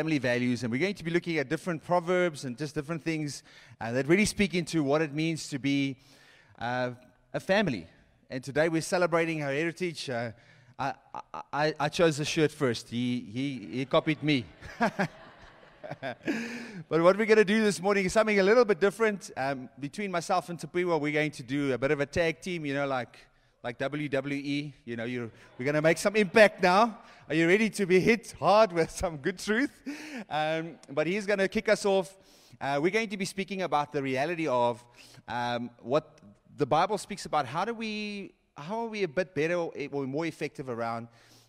Family Values, and we're going to be looking at different proverbs and just different things uh, that really speak into what it means to be uh, a family. And today we're celebrating our heritage. Uh, I, I, I, chose the shirt first. He, he, he copied me. but what we're going to do this morning is something a little bit different. Um, between myself and Tapiwa, we're going to do a bit of a tag team, you know, like like WWE. You know, you're, we're going to make some impact now. Are you ready to be hit hard with some good truth? Um, but he's going to kick us off. Uh, we're going to be speaking about the reality of um, what the Bible speaks about. How do we, how are we a bit better or more effective around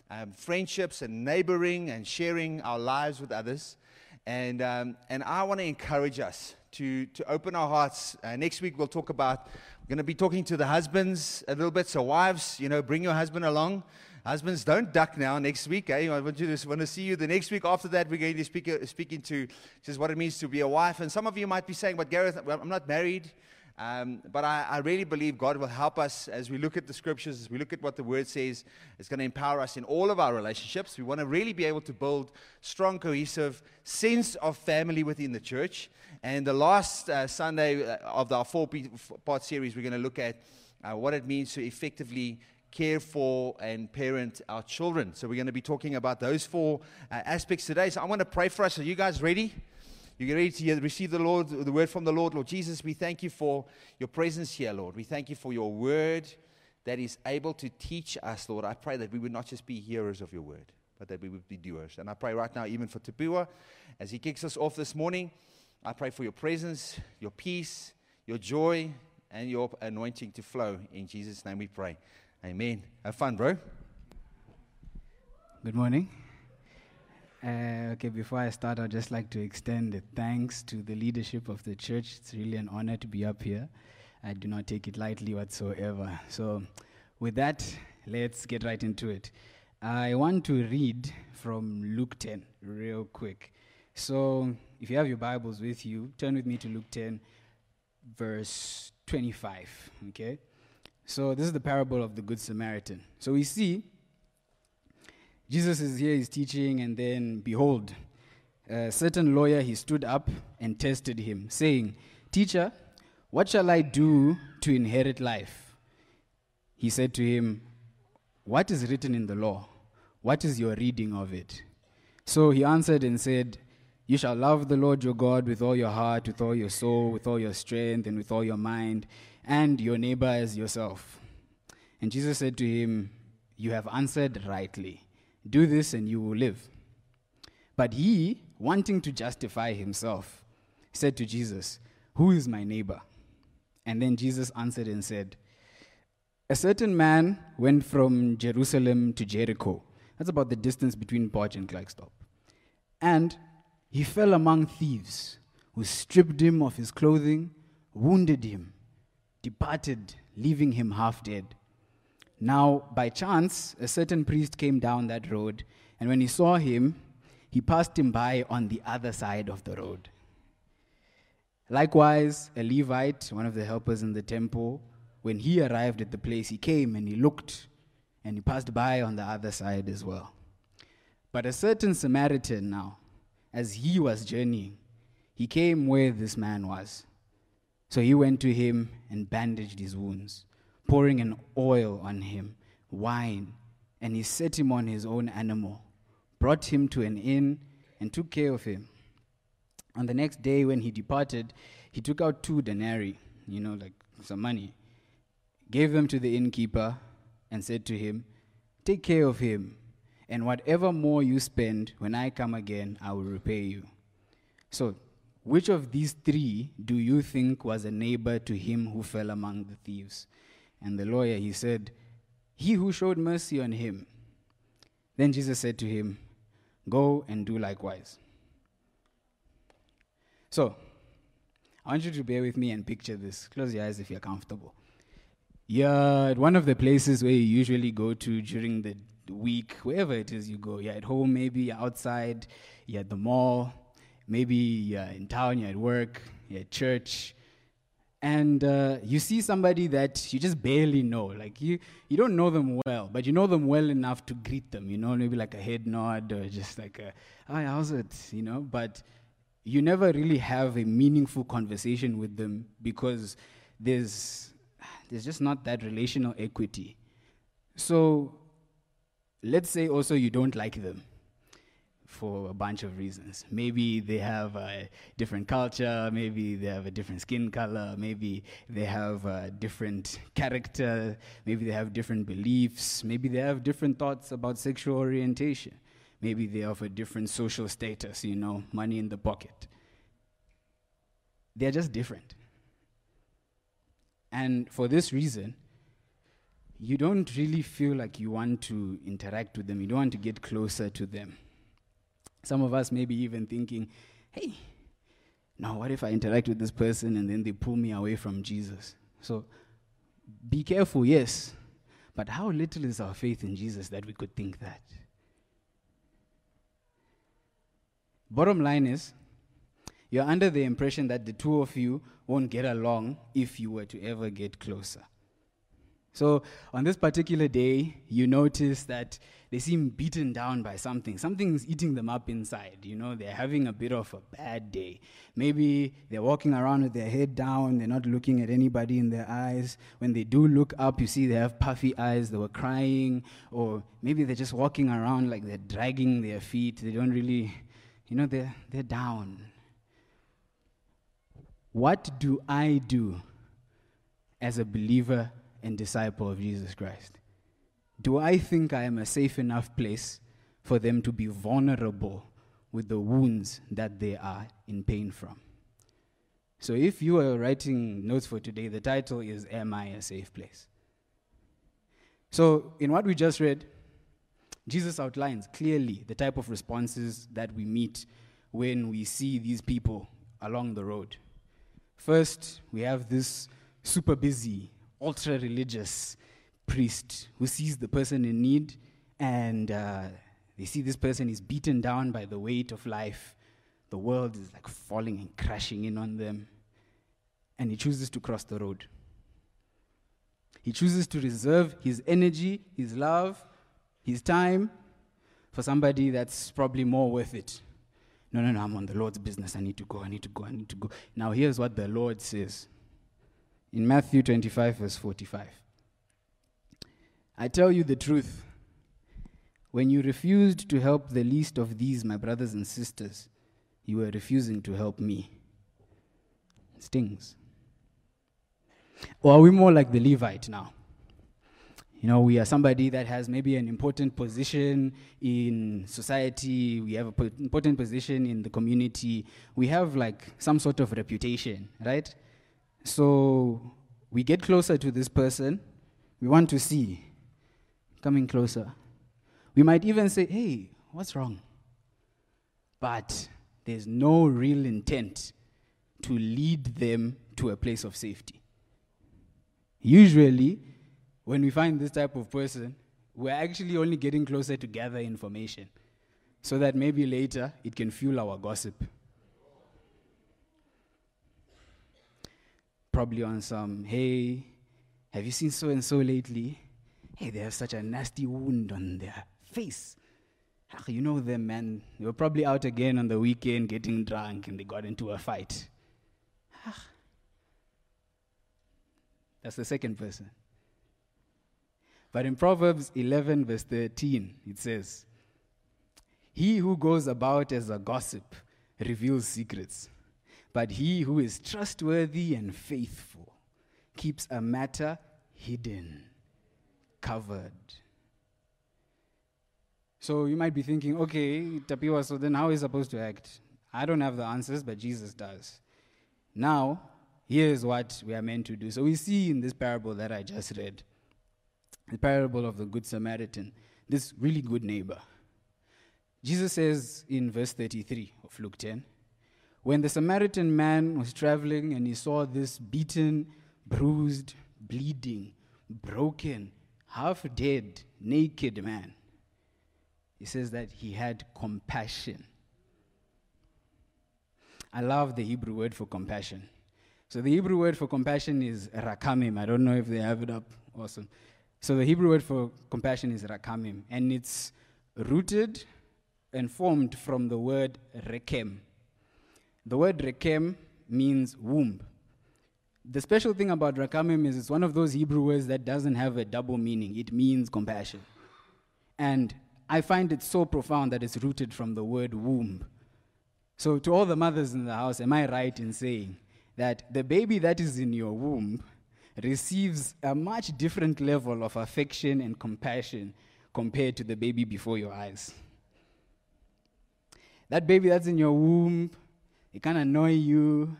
um, friendships and neighboring and sharing our lives with others? And, um, and I want to encourage us to, to open our hearts. Uh, next week, we'll talk about we're going to be talking to the husbands a little bit. So, wives, you know, bring your husband along. Husbands, don't duck now next week. Eh? I want to want to see you the next week. After that, we're going to speak uh, speaking to just what it means to be a wife. And some of you might be saying, "But Gareth, I'm not married." Um, but I, I, really believe God will help us as we look at the scriptures, as we look at what the word says. It's going to empower us in all of our relationships. We want to really be able to build strong, cohesive sense of family within the church. And the last uh, Sunday uh, of our four part series, we're going to look at uh, what it means to effectively care for and parent our children. So we're going to be talking about those four uh, aspects today. So I want to pray for us. Are you guys ready? You get ready to receive the Lord, the word from the Lord, Lord Jesus? We thank you for your presence here, Lord. We thank you for your word that is able to teach us, Lord. I pray that we would not just be hearers of your word, but that we would be doers. And I pray right now, even for Tapiwa, as he kicks us off this morning, I pray for your presence, your peace, your joy, and your anointing to flow. In Jesus' name we pray. Amen. Have fun, bro. Good morning. Uh, okay, before I start, I'd just like to extend thanks to the leadership of the church. It's really an honor to be up here. I do not take it lightly whatsoever. So, with that, let's get right into it. I want to read from Luke 10 real quick. So, if you have your Bibles with you, turn with me to Luke 10, verse 25. Okay? So, this is the parable of the Good Samaritan. So, we see Jesus is here, he's teaching, and then behold, a certain lawyer, he stood up and tested him, saying, Teacher, what shall I do to inherit life? He said to him, What is written in the law? What is your reading of it? So he answered and said, You shall love the Lord your God with all your heart, with all your soul, with all your strength, and with all your mind, and your neighbor as yourself. And Jesus said to him, You have answered rightly. Do this and you will live. But he, wanting to justify himself, said to Jesus, Who is my neighbor? And then Jesus answered and said, A certain man went from Jerusalem to Jericho. That's about the distance between Potch and Klerksdorp. And he fell among thieves who stripped him of his clothing, wounded him, departed, leaving him half dead. Now, by chance, a certain priest came down that road, and when he saw him, he passed him by on the other side of the road. Likewise, a Levite, one of the helpers in the temple, when he arrived at the place, he came and he looked, and he passed by on the other side as well. But a certain Samaritan now, as he was journeying, he came where this man was. So he went to him and bandaged his wounds pouring an oil on him, wine, and he set him on his own animal, brought him to an inn, and took care of him. On the next day, when he departed, he took out two denarii, you know, like some money, gave them to the innkeeper, and said to him, Take care of him, and whatever more you spend, when I come again, I will repay you. So, which of these three do you think was a neighbor to him who fell among the thieves? And the lawyer, he said, He who showed mercy on him. Then Jesus said to him, Go and do likewise. So, I want you to bear with me and picture this. Close your eyes if you're comfortable. You're at one of the places where you usually go to during the week, wherever it is you go. You're at home, maybe you're outside, you're at the mall, maybe you're in town, you're at work, you're at church, and uh, you see somebody that you just barely know. Like you, you don't know them well, but you know them well enough to greet them. You know, maybe like a head nod or just like a, "Hi, how's it?" You know, but you never really have a meaningful conversation with them because there's there's just not that relational equity. So let's say also you don't like them for a bunch of reasons. Maybe they have a different culture, maybe they have a different skin color, maybe they have a different character, maybe they have different beliefs, maybe they have different thoughts about sexual orientation, maybe they have a different social status, you know, money in the pocket. They're just different. And for this reason, you don't really feel like you want to interact with them, you don't want to get closer to them. Some of us may be even thinking, hey, now what if I interact with this person and then they pull me away from Jesus? So be careful, yes. But how little is our faith in Jesus that we could think that? Bottom line is, you're under the impression that the two of you won't get along if you were to ever get closer. So on this particular day, you notice that they seem beaten down by something. Something's eating them up inside. You know, they're having a bit of a bad day. Maybe they're walking around with their head down, they're not looking at anybody in their eyes. When they do look up, you see they have puffy eyes, they were crying, or maybe they're just walking around like they're dragging their feet. They don't really, you know, they're, they're down. What do I do as a believer and disciple of Jesus Christ? Do I think I am a safe enough place for them to be vulnerable with the wounds that they are in pain from? So, if you are writing notes for today, the title is Am I a Safe Place? So, in what we just read, Jesus outlines clearly the type of responses that we meet when we see these people along the road. First, we have this super busy, ultra religious priest who sees the person in need and uh, they see this person is beaten down by the weight of life. The world is like falling and crashing in on them. And he chooses to cross the road. He chooses to reserve his energy, his love, his time for somebody that's probably more worth it. No, no, no, I'm on the Lord's business. I need to go, I need to go, I need to go. Now, here's what the Lord says in Matthew 25, verse 45. I tell you the truth. When you refused to help the least of these, my brothers and sisters, you were refusing to help me. It stings. Or are we more like the Levite now? You know, we are somebody that has maybe an important position in society, we have an important position in the community, we have like some sort of reputation, right? So we get closer to this person, we want to see coming closer. We might even say, hey, what's wrong? But there's no real intent to lead them to a place of safety. Usually, when we find this type of person, we're actually only getting closer to gather information so that maybe later it can fuel our gossip. Probably on some, hey, have you seen so and so lately? Hey, they have such a nasty wound on their face. Ah, you know them, man. They were probably out again on the weekend getting drunk and they got into a fight. Ah. That's the second person. But in Proverbs 11, verse 13, it says, He who goes about as a gossip reveals secrets, but he who is trustworthy and faithful keeps a matter hidden, covered. So you might be thinking, okay, Tapiwa, so then how is supposed to act? I don't have the answers, but Jesus does. Now, here's what we are meant to do. So we see in this parable that I just read the parable of the Good Samaritan, this really good neighbor. Jesus says in verse 33 of Luke 10 When the Samaritan man was traveling and he saw this beaten, bruised, bleeding, broken, half dead, naked man, he says that he had compassion. I love the Hebrew word for compassion. So the Hebrew word for compassion is rakamim. I don't know if they have it up. Awesome. So the Hebrew word for compassion is rakamim, and it's rooted and formed from the word rekem. The word rekem means womb. The special thing about rakamim is it's one of those Hebrew words that doesn't have a double meaning. It means compassion. And I find it so profound that it's rooted from the word womb. So, to all the mothers in the house, am I right in saying that the baby that is in your womb receives a much different level of affection and compassion compared to the baby before your eyes? That baby that's in your womb, it can't annoy you.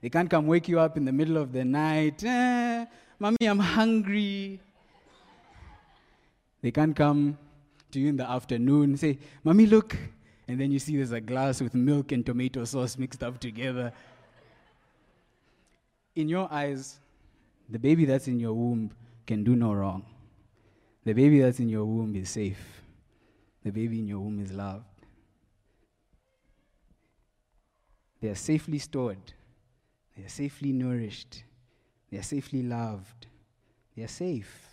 They can't come wake you up in the middle of the night. Eh, Mommy, I'm hungry. They can't come to you in the afternoon and say, Mommy, look. And then you see there's a glass with milk and tomato sauce mixed up together. In your eyes, the baby that's in your womb can do no wrong. The baby that's in your womb is safe. The baby in your womb is loved. They are safely stored. They are safely nourished. They are safely loved. They are safe.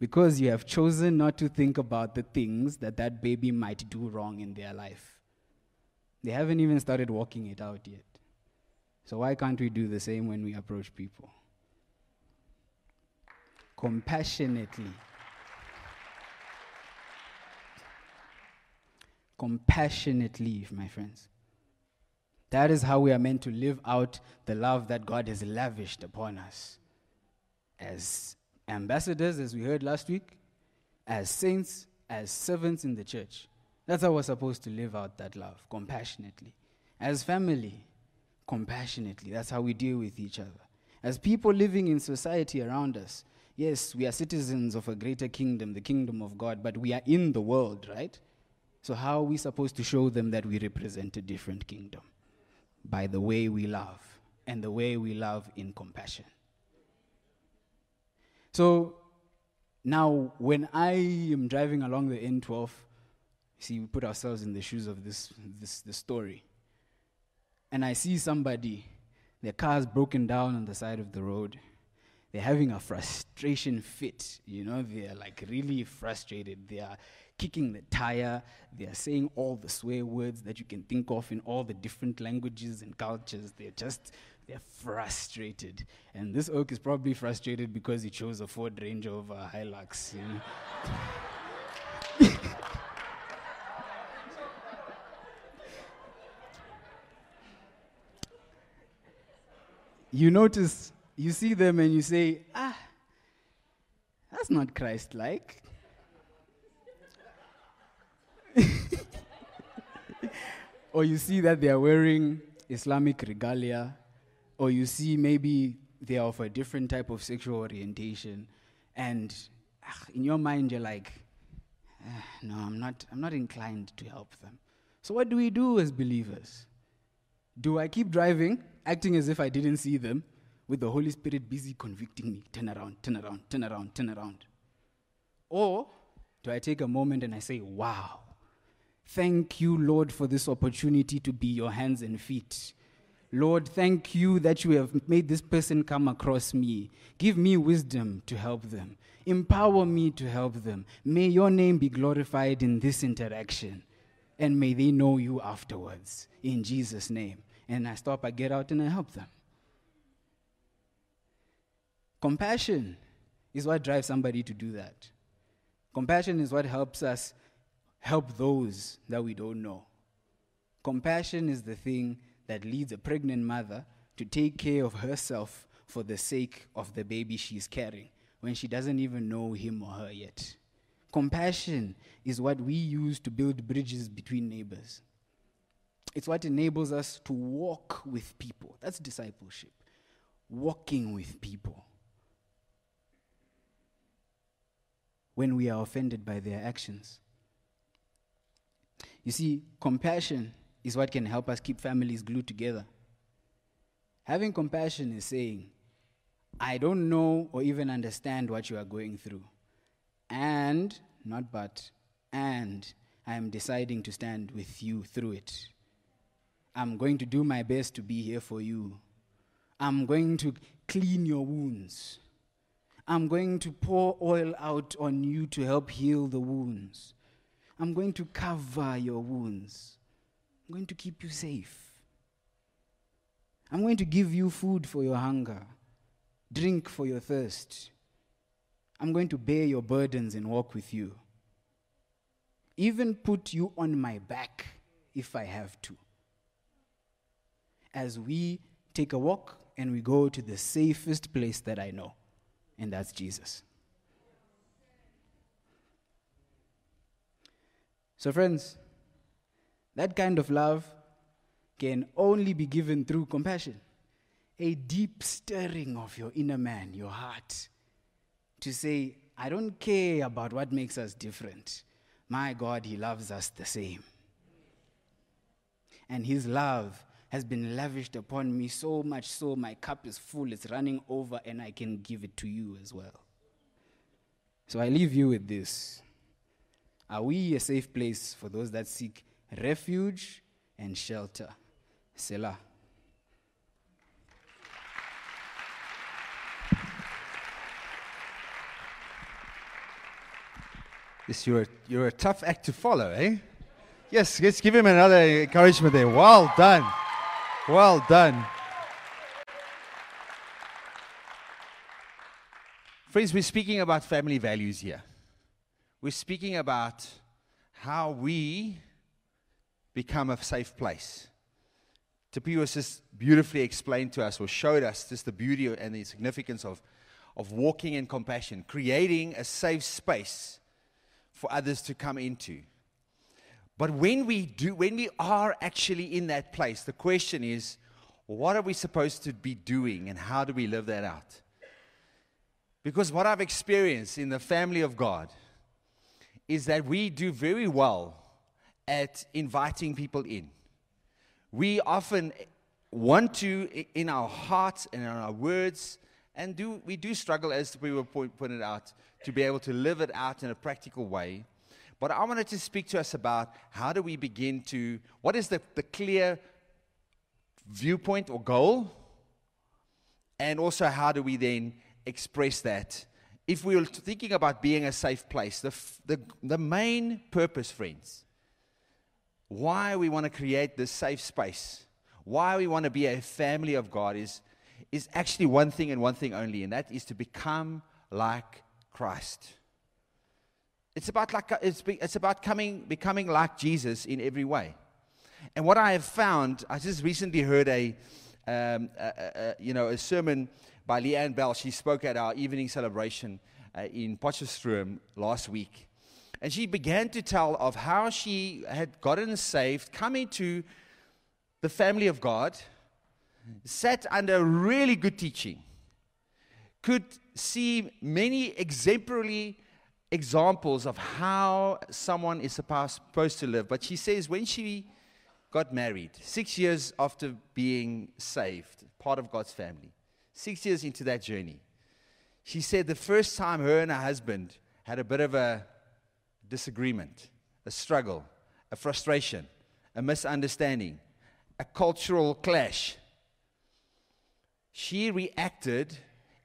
Because you have chosen not to think about the things that that baby might do wrong in their life. They haven't even started walking it out yet. So, why can't we do the same when we approach people? Compassionately. Compassionately, my friends. That is how we are meant to live out the love that God has lavished upon us. As ambassadors, as we heard last week, as saints, as servants in the church. That's how we're supposed to live out that love, compassionately. As family, compassionately. That's how we deal with each other. As people living in society around us, yes, we are citizens of a greater kingdom, the kingdom of God, but we are in the world, right? So, how are we supposed to show them that we represent a different kingdom? By the way we love and the way we love in compassion. So now, when I am driving along the N12, see, we put ourselves in the shoes of this, this, this story, and I see somebody, their car's broken down on the side of the road. They're having a frustration fit, you know, they're like really frustrated. They are kicking the tire. They are saying all the swear words that you can think of in all the different languages and cultures. They're just, they're frustrated. And this oak is probably frustrated because he chose a Ford Ranger over a Hilux. You know? you notice, you see them and you say, ah, that's not Christ like. Or you see that they are wearing Islamic regalia, or you see maybe they are of a different type of sexual orientation, and ugh, in your mind you're like, eh, no, I'm not, I'm not inclined to help them. So what do we do as believers? Do I keep driving, acting as if I didn't see them, with the Holy Spirit busy convicting me? Turn around, turn around, turn around, turn around. Or do I take a moment and I say, wow, Thank you, Lord, for this opportunity to be your hands and feet. Lord, thank you that you have made this person come across me. Give me wisdom to help them. Empower me to help them. May your name be glorified in this interaction. And may they know you afterwards. In Jesus' name. And I stop, I get out, and I help them. Compassion is what drives somebody to do that. Compassion is what helps us help those that we don't know. Compassion is the thing that leads a pregnant mother to take care of herself for the sake of the baby she's carrying when she doesn't even know him or her yet. Compassion is what we use to build bridges between neighbors. It's what enables us to walk with people. That's discipleship. Walking with people. When we are offended by their actions. You see, compassion is what can help us keep families glued together. Having compassion is saying, I don't know or even understand what you are going through. And, not but, and I am deciding to stand with you through it. I'm going to do my best to be here for you. I'm going to clean your wounds. I'm going to pour oil out on you to help heal the wounds. I'm going to cover your wounds. I'm going to keep you safe. I'm going to give you food for your hunger, drink for your thirst. I'm going to bear your burdens and walk with you. Even put you on my back if I have to. As we take a walk and we go to the safest place that I know, and that's Jesus. So, friends, that kind of love can only be given through compassion, a deep stirring of your inner man, your heart, to say, I don't care about what makes us different. My God, He loves us the same. And His love has been lavished upon me so much so my cup is full, it's running over, and I can give it to you as well. So I leave you with this. Are we a safe place for those that seek refuge and shelter? Selah. Yes, you're, you're a tough act to follow, eh? Yes, let's give him another encouragement there. Well done. Well done. Friends, we're speaking about family values here. We're speaking about how we become a safe place. Tapiwa just beautifully explained to us or showed us just the beauty and the significance of, of walking in compassion, creating a safe space for others to come into. But when we do, when we are actually in that place, the question is, what are we supposed to be doing and how do we live that out? Because what I've experienced in the family of God is that we do very well at inviting people in we often want to, in our hearts and in our words, and do, we do struggle, as we were point, pointed out, to be able to live it out in a practical way. But I wanted to speak to us about how do we begin to, what is the, the clear viewpoint or goal? And also, how do we then express that? If we were thinking about being a safe place, the, the, the main purpose, friends, why we want to create this safe space, why we want to be a family of God is, is actually one thing and one thing only, and that is to become like Christ. It's about, like, it's, it's about coming, becoming like Jesus in every way. And what I have found, I just recently heard a, um, a, a, you know, a sermon by Leanne Bell. She spoke at our evening celebration uh, in Potchefstroom last week. And she began to tell of how she had gotten saved, come into the family of God, sat under really good teaching, could see many exemplary examples of how someone is supposed to live. But she says when she got married, six years after being saved, part of God's family, six years into that journey, she said the first time her and her husband had a bit of a disagreement, a struggle, a frustration, a misunderstanding, a cultural clash. She reacted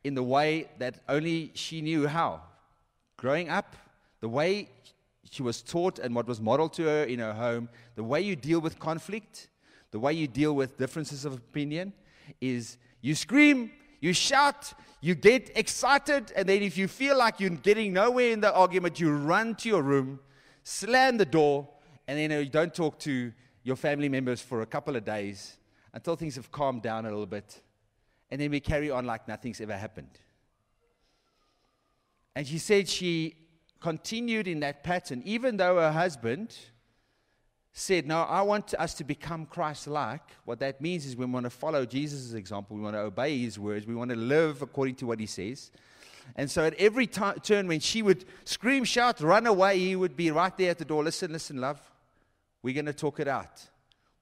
in the way that only she knew how. Growing up, the way she was taught and what was modeled to her in her home, the way you deal with conflict, the way you deal with differences of opinion is you scream, you shout, you get excited, and then if you feel like you're getting nowhere in the argument, you run to your room, slam the door, and then uh, you don't talk to your family members for a couple of days until things have calmed down a little bit. And then we carry on like nothing's ever happened. And she said she continued in that pattern, even though her husband said, No, I want us to become Christ like. What that means is we want to follow Jesus' example, we want to obey his words, we want to live according to what he says. And so at every t- turn, when she would scream, shout, run away, he would be right there at the door. Listen, listen, love, we're going to talk it out.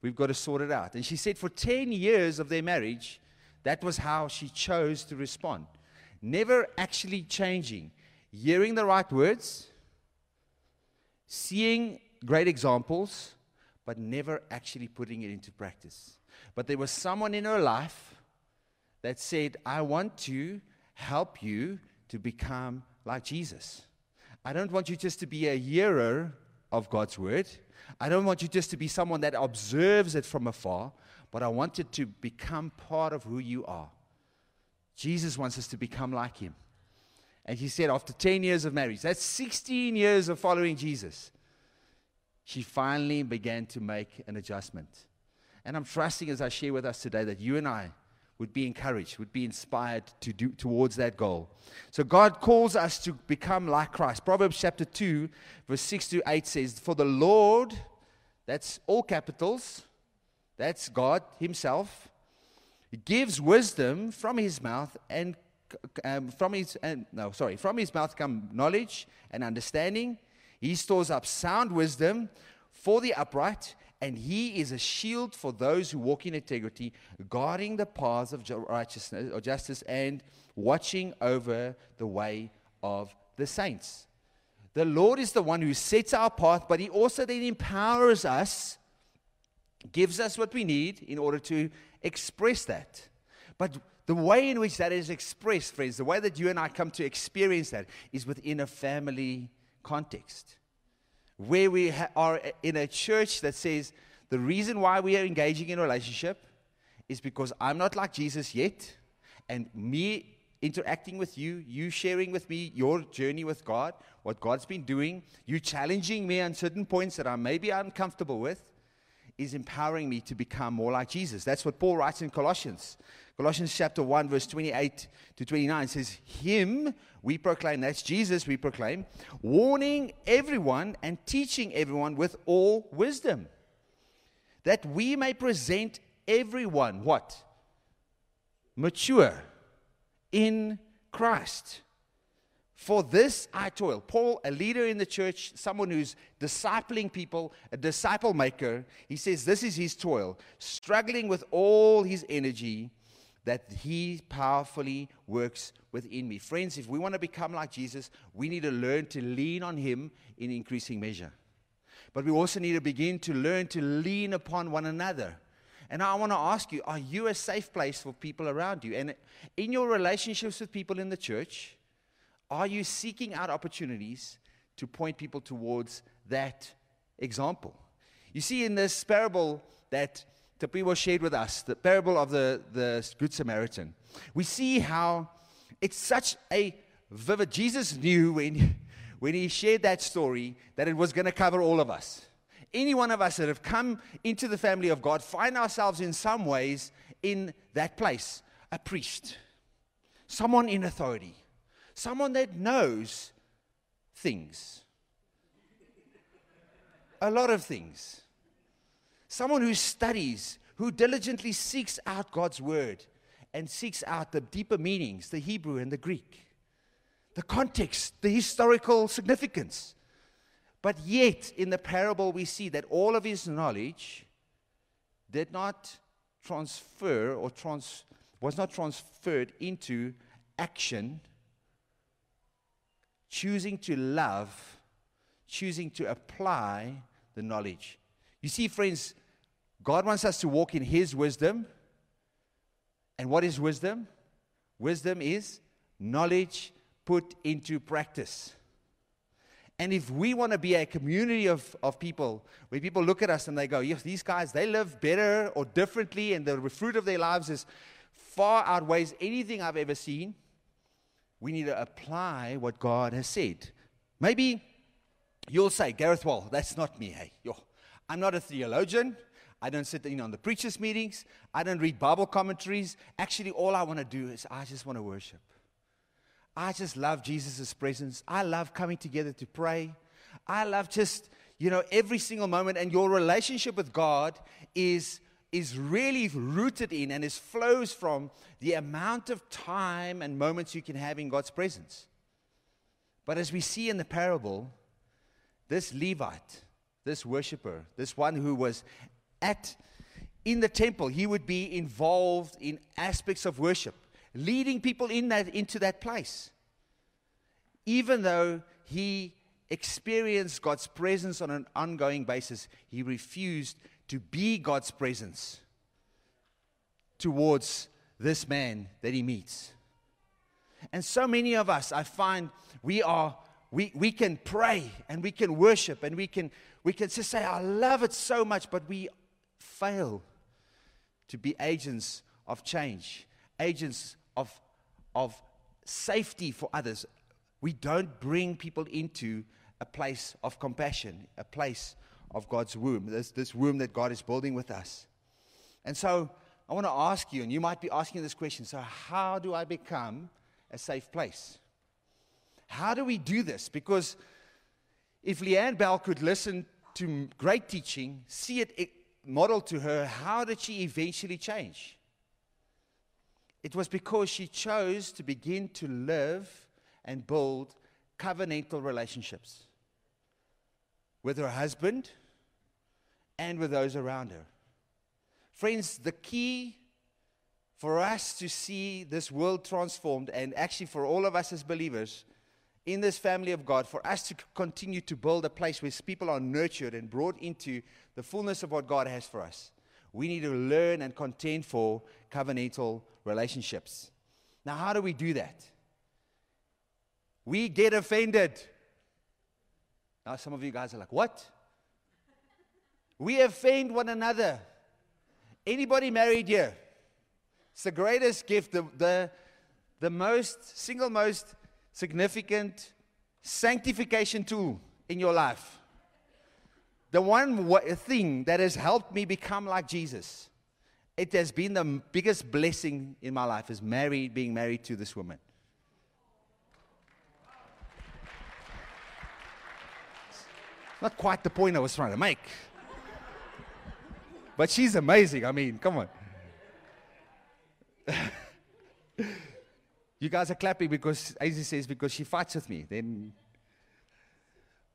We've got to sort it out. And she said for 10 years of their marriage, that was how she chose to respond. Never actually changing, hearing the right words, seeing great examples, but never actually putting it into practice. But there was someone in her life that said, I want to help you to become like Jesus. I don't want you just to be a hearer of God's word. I don't want you just to be someone that observes it from afar, but I want it to become part of who you are. Jesus wants us to become like him. And he said, after 10 years of marriage, that's 16 years of following Jesus, she finally began to make an adjustment. And I'm trusting as I share with us today that you and I would be encouraged, would be inspired to do towards that goal. So God calls us to become like Christ. Proverbs chapter 2, verse 6 to 8 says, For the Lord, that's all capitals, that's God Himself, gives wisdom from His mouth and um, from his uh, no sorry from his mouth come knowledge and understanding he stores up sound wisdom for the upright and he is a shield for those who walk in integrity, guarding the paths of righteousness or justice and watching over the way of the saints. The Lord is the one who sets our path, but he also then empowers us, gives us what we need in order to express that. But the way in which that is expressed, friends, the way that you and I come to experience that is within a family context where we ha- are in a church that says the reason why we are engaging in a relationship is because I'm not like Jesus yet, and me interacting with you, you sharing with me your journey with God, what God's been doing, you challenging me on certain points that I may be uncomfortable with, is empowering me to become more like Jesus. That's what Paul writes in Colossians. Colossians chapter 1, verse 28 to 29 says, Him we proclaim, that's Jesus we proclaim, warning everyone and teaching everyone with all wisdom, that we may present everyone what? Mature in Christ. For this I toil. Paul, a leader in the church, someone who's discipling people, a disciple maker, he says this is his toil, struggling with all his energy that he powerfully works within me. Friends, if we want to become like Jesus, we need to learn to lean on him in increasing measure. But we also need to begin to learn to lean upon one another. And I want to ask you are you a safe place for people around you? And in your relationships with people in the church, are you seeking out opportunities to point people towards that example? You see, in this parable that Tapiwa shared with us, the parable of the, the Good Samaritan, we see how it's such a vivid. Jesus knew when, when he shared that story that it was going to cover all of us. Any one of us that have come into the family of God find ourselves in some ways in that place. A priest, someone in authority, someone that knows things, a lot of things, someone who studies, who diligently seeks out God's word and seeks out the deeper meanings, the Hebrew and the Greek, the context, the historical significance. But yet, in the parable, we see that all of his knowledge did not transfer or trans, was not transferred into action choosing to love, choosing to apply the knowledge. You see, friends, God wants us to walk in His wisdom. And what is wisdom? Wisdom is knowledge put into practice. And if we want to be a community of, of people where people look at us and they go, yes, these guys, they live better or differently, and the fruit of their lives is far outweighs anything I've ever seen we need to apply what God has said. Maybe you'll say, Gareth Wall, that's not me, hey. I'm not a theologian. I don't sit in on the preachers' meetings. I don't read Bible commentaries. Actually, all I want to do is I just want to worship. I just love Jesus' presence. I love coming together to pray. I love just, you know, every single moment. And your relationship with God is is really rooted in and is flows from the amount of time and moments you can have in God's presence. But as we see in the parable, this Levite, this worshiper, this one who was at in the temple, he would be involved in aspects of worship, leading people in that into that place. Even though he experienced God's presence on an ongoing basis, he refused to be God's presence towards this man that he meets. And so many of us, I find we are, we, we can pray and we can worship and we can, we can just say, I love it so much, but we fail to be agents of change, agents of, of safety for others. We don't bring people into a place of compassion, a place of God's womb, this, this womb that God is building with us. And so I want to ask you, and you might be asking this question so, how do I become a safe place? How do we do this? Because if Leanne Bell could listen to great teaching, see it modeled to her, how did she eventually change? It was because she chose to begin to live and build covenantal relationships with her husband and with those around her. Friends, the key for us to see this world transformed, and actually for all of us as believers in this family of God, for us to continue to build a place where people are nurtured and brought into the fullness of what God has for us, we need to learn and contend for covenantal relationships. Now, how do we do that? We get offended. Now, some of you guys are like, what? We offend one another. Anybody married here? It's the greatest gift, the, the, the most, single most significant sanctification tool in your life. The one thing that has helped me become like Jesus. It has been the biggest blessing in my life is married, being married to this woman. Not quite the point I was trying to make. But she's amazing. I mean, come on. you guys are clapping because, as says, because she fights with me. Then,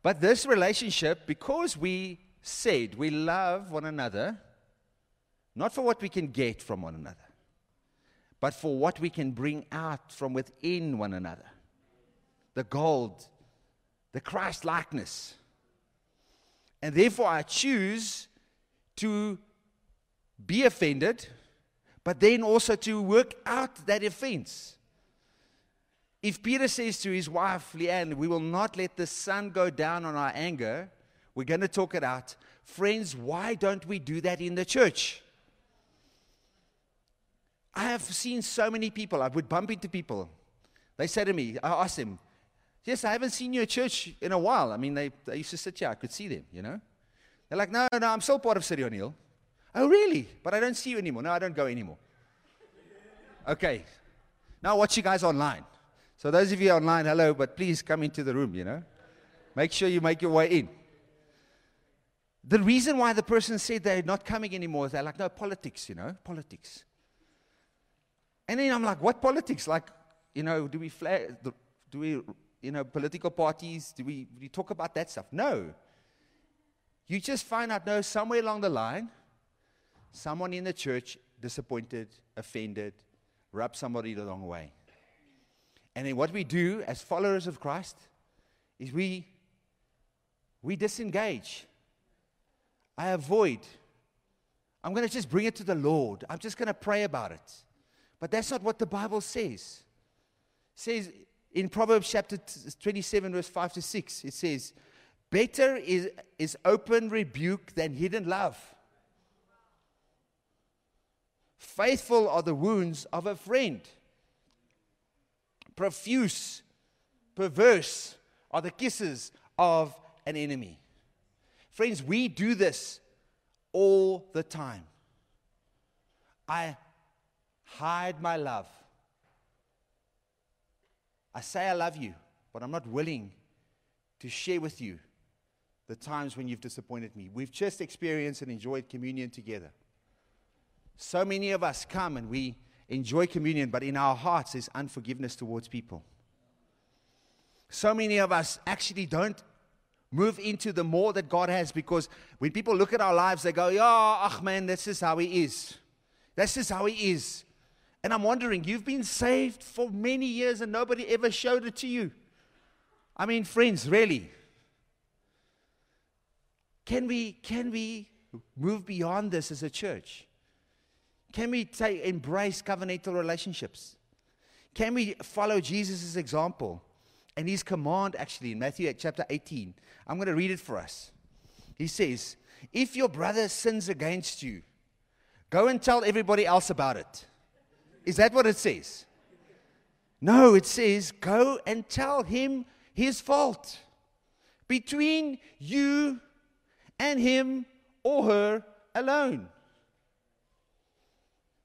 but this relationship, because we said we love one another, not for what we can get from one another, but for what we can bring out from within one another. The gold, the Christ likeness. And therefore, I choose to be offended, but then also to work out that offense. If Peter says to his wife, Leanne, we will not let the sun go down on our anger, we're going to talk it out. Friends, why don't we do that in the church? I have seen so many people, I would bump into people. They say to me, I ask them, Yes, I haven't seen you at church in a while. I mean, they, they used to sit here, I could see them, you know? They're like, No, no, I'm still part of City on a Hill. Oh, really? But I don't see you anymore. No, I don't go anymore. Okay. Now, watch you guys online. So, those of you online, hello, but please come into the room, you know? Make sure you make your way in. The reason why the person said they're not coming anymore is they're like, no, politics, you know, politics. And then I'm like, what politics? Like, you know, do we flag, do we, you know, political parties, do we, do we talk about that stuff? No. You just find out, no, somewhere along the line, someone in the church disappointed, offended, rubbed somebody the wrong way. And then what we do as followers of Christ is we we disengage. I avoid. I'm going to just bring it to the Lord. I'm just going to pray about it. But that's not what the Bible says. It says in Proverbs chapter 27 verse 5 to 6 it says better is, is open rebuke than hidden love. Faithful are the wounds of a friend. Profuse, perverse are the kisses of an enemy. Friends, we do this all the time. I hide my love. I say I love you, but I'm not willing to share with you the times when you've disappointed me. We've just experienced and enjoyed communion together. So many of us come and we enjoy communion, but in our hearts there's unforgiveness towards people. So many of us actually don't move into the more that God has because when people look at our lives, they go, Yeah, ach man, this is how He is. This is how He is. And I'm wondering, you've been saved for many years and nobody ever showed it to you. I mean, friends, really. Can we, can we move beyond this as a church? Can we take, embrace covenantal relationships? Can we follow Jesus' example and his command, actually, in Matthew chapter 18? I'm going to read it for us. He says, If your brother sins against you, go and tell everybody else about it. Is that what it says? No, it says, Go and tell him his fault between you and him or her alone.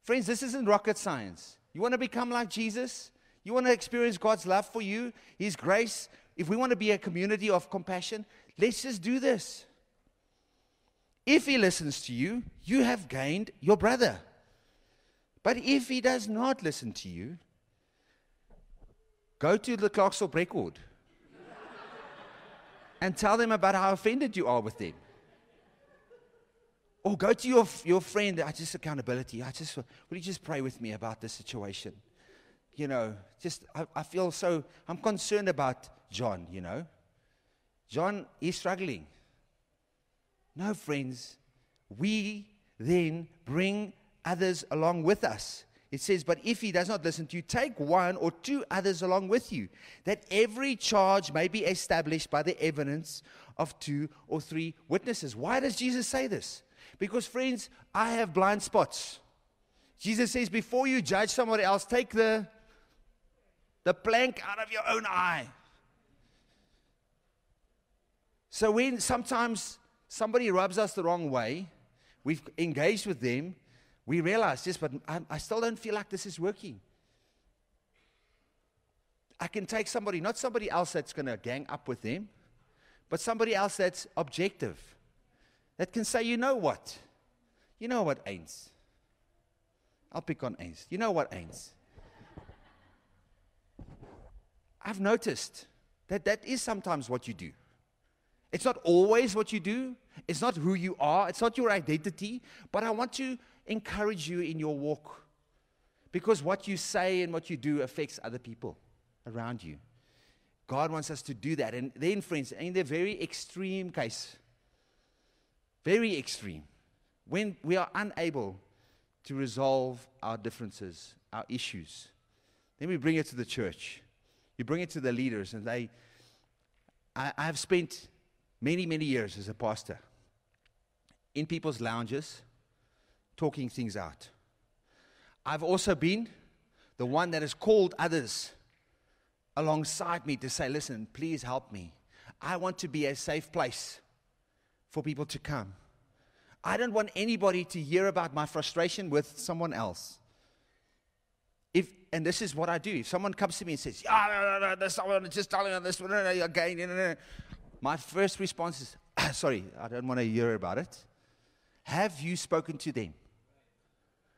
Friends, this isn't rocket science. You want to become like Jesus? You want to experience God's love for you, His grace? If we want to be a community of compassion, let's just do this. If He listens to you, you have gained your brother. But if He does not listen to you, go to the Clarksville record and tell them about how offended you are with them. Or go to your, your friend, I just accountability. I just, will you just pray with me about this situation? You know, just, I, I feel so, I'm concerned about John, you know. John is struggling. No, friends, we then bring others along with us. It says, But if he does not listen to you, take one or two others along with you, that every charge may be established by the evidence of two or three witnesses. Why does Jesus say this? Because, friends, I have blind spots. Jesus says, Before you judge somebody else, take the, the plank out of your own eye. So, when sometimes somebody rubs us the wrong way, we've engaged with them we realize this, but I, I still don't feel like this is working. I can take somebody, not somebody else that's going to gang up with them, but somebody else that's objective, that can say, you know what? You know what, Ains? I'll pick on Ains. You know what, Ains? I've noticed that that is sometimes what you do. It's not always what you do, it's not who you are, it's not your identity, but I want to encourage you in your walk because what you say and what you do affects other people around you. God wants us to do that. And then, friends, in the very extreme case, very extreme, when we are unable to resolve our differences, our issues, then we bring it to the church. You bring it to the leaders, and they. I, I have spent many, many years as a pastor in people's lounges talking things out. I've also been the one that has called others alongside me to say, listen, please help me. I want to be a safe place for people to come. I don't want anybody to hear about my frustration with someone else. If, and this is what I do. If someone comes to me and says, yeah, no, no, no, someone just telling me this, no, again, my first response is, sorry, I don't want to hear about it. Have you spoken to them?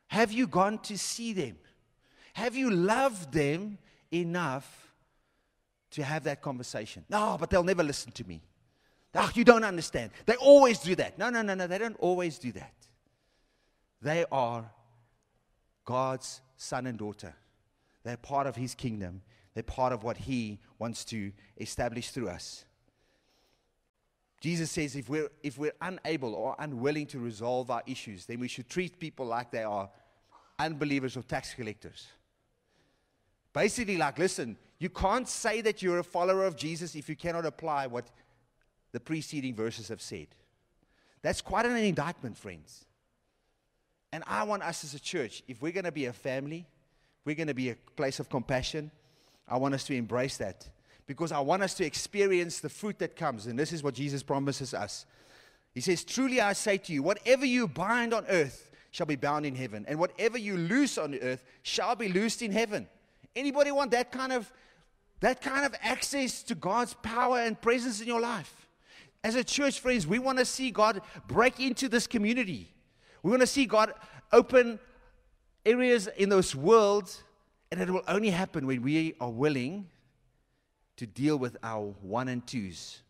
Have you gone to see them? Have you loved them enough to have that conversation? No, but they'll never listen to me. Oh, you don't understand. They always do that. No, no, no, no. They don't always do that. They are God's son and daughter. They're part of His kingdom. They're part of what He wants to establish through us. Jesus says if we're, if we're unable or unwilling to resolve our issues, then we should treat people like they are unbelievers or tax collectors. Basically, like, listen, you can't say that you're a follower of Jesus if you cannot apply what the preceding verses have said. That's quite an indictment, friends. And I want us as a church, if we're going to be a family, we're going to be a place of compassion, I want us to embrace that because I want us to experience the fruit that comes. And this is what Jesus promises us. He says, Truly I say to you, whatever you bind on earth shall be bound in heaven, and whatever you loose on earth shall be loosed in heaven. Anybody want that kind of that kind of access to God's power and presence in your life? As a church, friends, we want to see God break into this community. We want to see God open areas in this world, and it will only happen when we are willing to deal with our one and twos,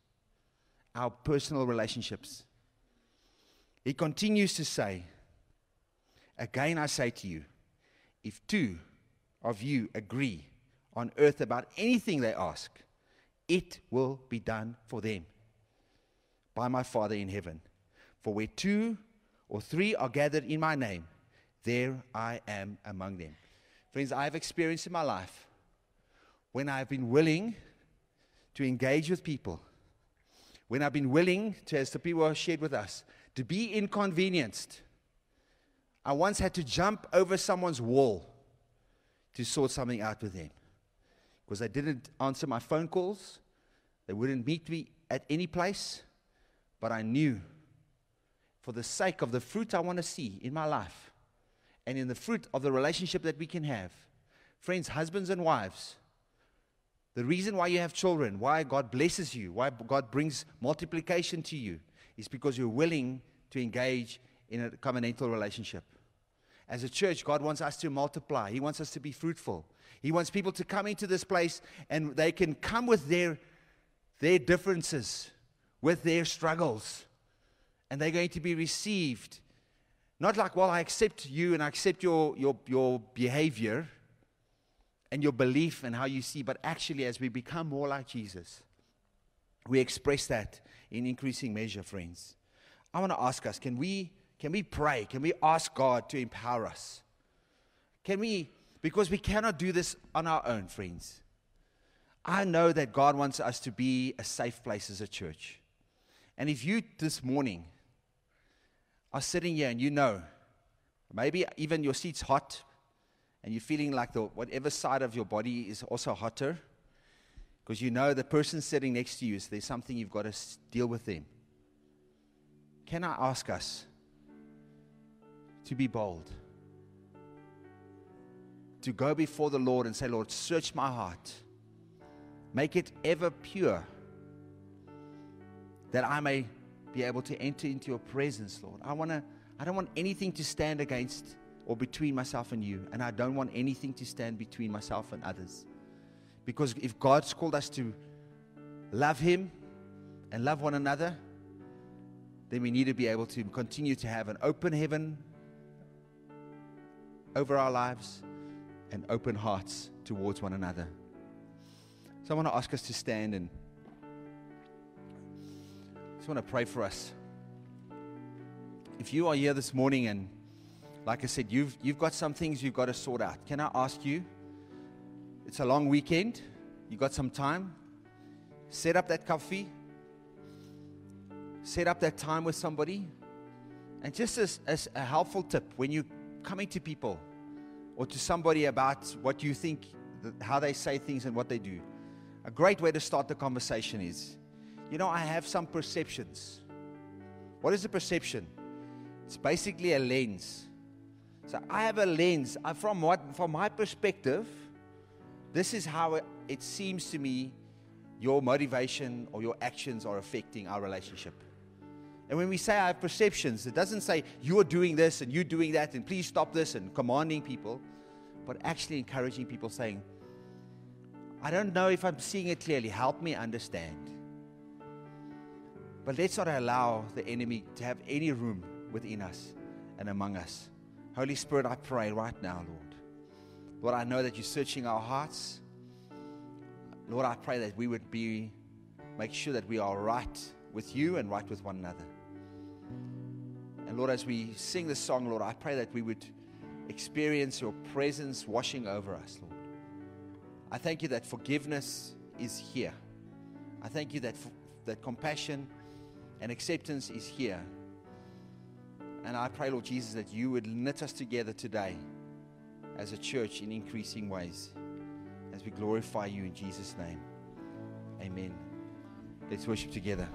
our personal relationships. He continues to say, Again, I say to you, if two of you agree on earth about anything they ask, it will be done for them by my Father in heaven. For where two or three are gathered in my name, there I am among them. Friends, I've experienced in my life when I've been willing to engage with people, when I've been willing to, as the people have shared with us, to be inconvenienced. I once had to jump over someone's wall to sort something out with them because they didn't answer my phone calls, they wouldn't meet me at any place, but I knew for the sake of the fruit I want to see in my life and in the fruit of the relationship that we can have. Friends, husbands and wives, the reason why you have children, why God blesses you, why God brings multiplication to you, is because you're willing to engage in a covenantal relationship. As a church, God wants us to multiply. He wants us to be fruitful. He wants people to come into this place and they can come with their, their differences, with their struggles, and they're going to be received. Not like, well, I accept you and I accept your, your, your behavior and your belief and how you see, but actually, as we become more like Jesus, we express that in increasing measure, friends. I want to ask us can we, can we pray? Can we ask God to empower us? Can we, because we cannot do this on our own, friends. I know that God wants us to be a safe place as a church. And if you this morning are sitting here and you know, maybe even your seat's hot and you're feeling like the, whatever side of your body is also hotter, because you know the person sitting next to you is there's something you've got to deal with them. Can I ask us to be bold? To go before the Lord and say, Lord, search my heart. Make it ever pure that I may be able to enter into your presence, Lord. I want to I don't want anything to stand against or between myself and you, and I don't want anything to stand between myself and others. Because if God's called us to love him and love one another, then we need to be able to continue to have an open heaven over our lives and open hearts towards one another. So I want to ask us to stand and want to pray for us. If you are here this morning and like I said, you've, you've got some things you've got to sort out. Can I ask you? It's a long weekend. You got some time? Set up that coffee. Set up that time with somebody. And just as, as a helpful tip, when you're coming to people or to somebody about what you think, how they say things and what they do, a great way to start the conversation is you know, I have some perceptions. What is a perception? It's basically a lens. So I have a lens. From what, from my perspective, this is how it, it seems to me your motivation or your actions are affecting our relationship. And when we say I have perceptions, it doesn't say you're doing this and you're doing that and please stop this and commanding people, but actually encouraging people saying, I don't know if I'm seeing it clearly. Help me understand. But let's not allow the enemy to have any room within us and among us. Holy Spirit, I pray right now, Lord. Lord, I know that you're searching our hearts. Lord, I pray that we would be, make sure that we are right with you and right with one another. And Lord, as we sing this song, Lord, I pray that we would experience your presence washing over us, Lord. I thank you that forgiveness is here. I thank you that, that compassion and acceptance is here. And I pray, Lord Jesus, that you would knit us together today as a church in increasing ways as we glorify you in Jesus' name. Amen. Let's worship together.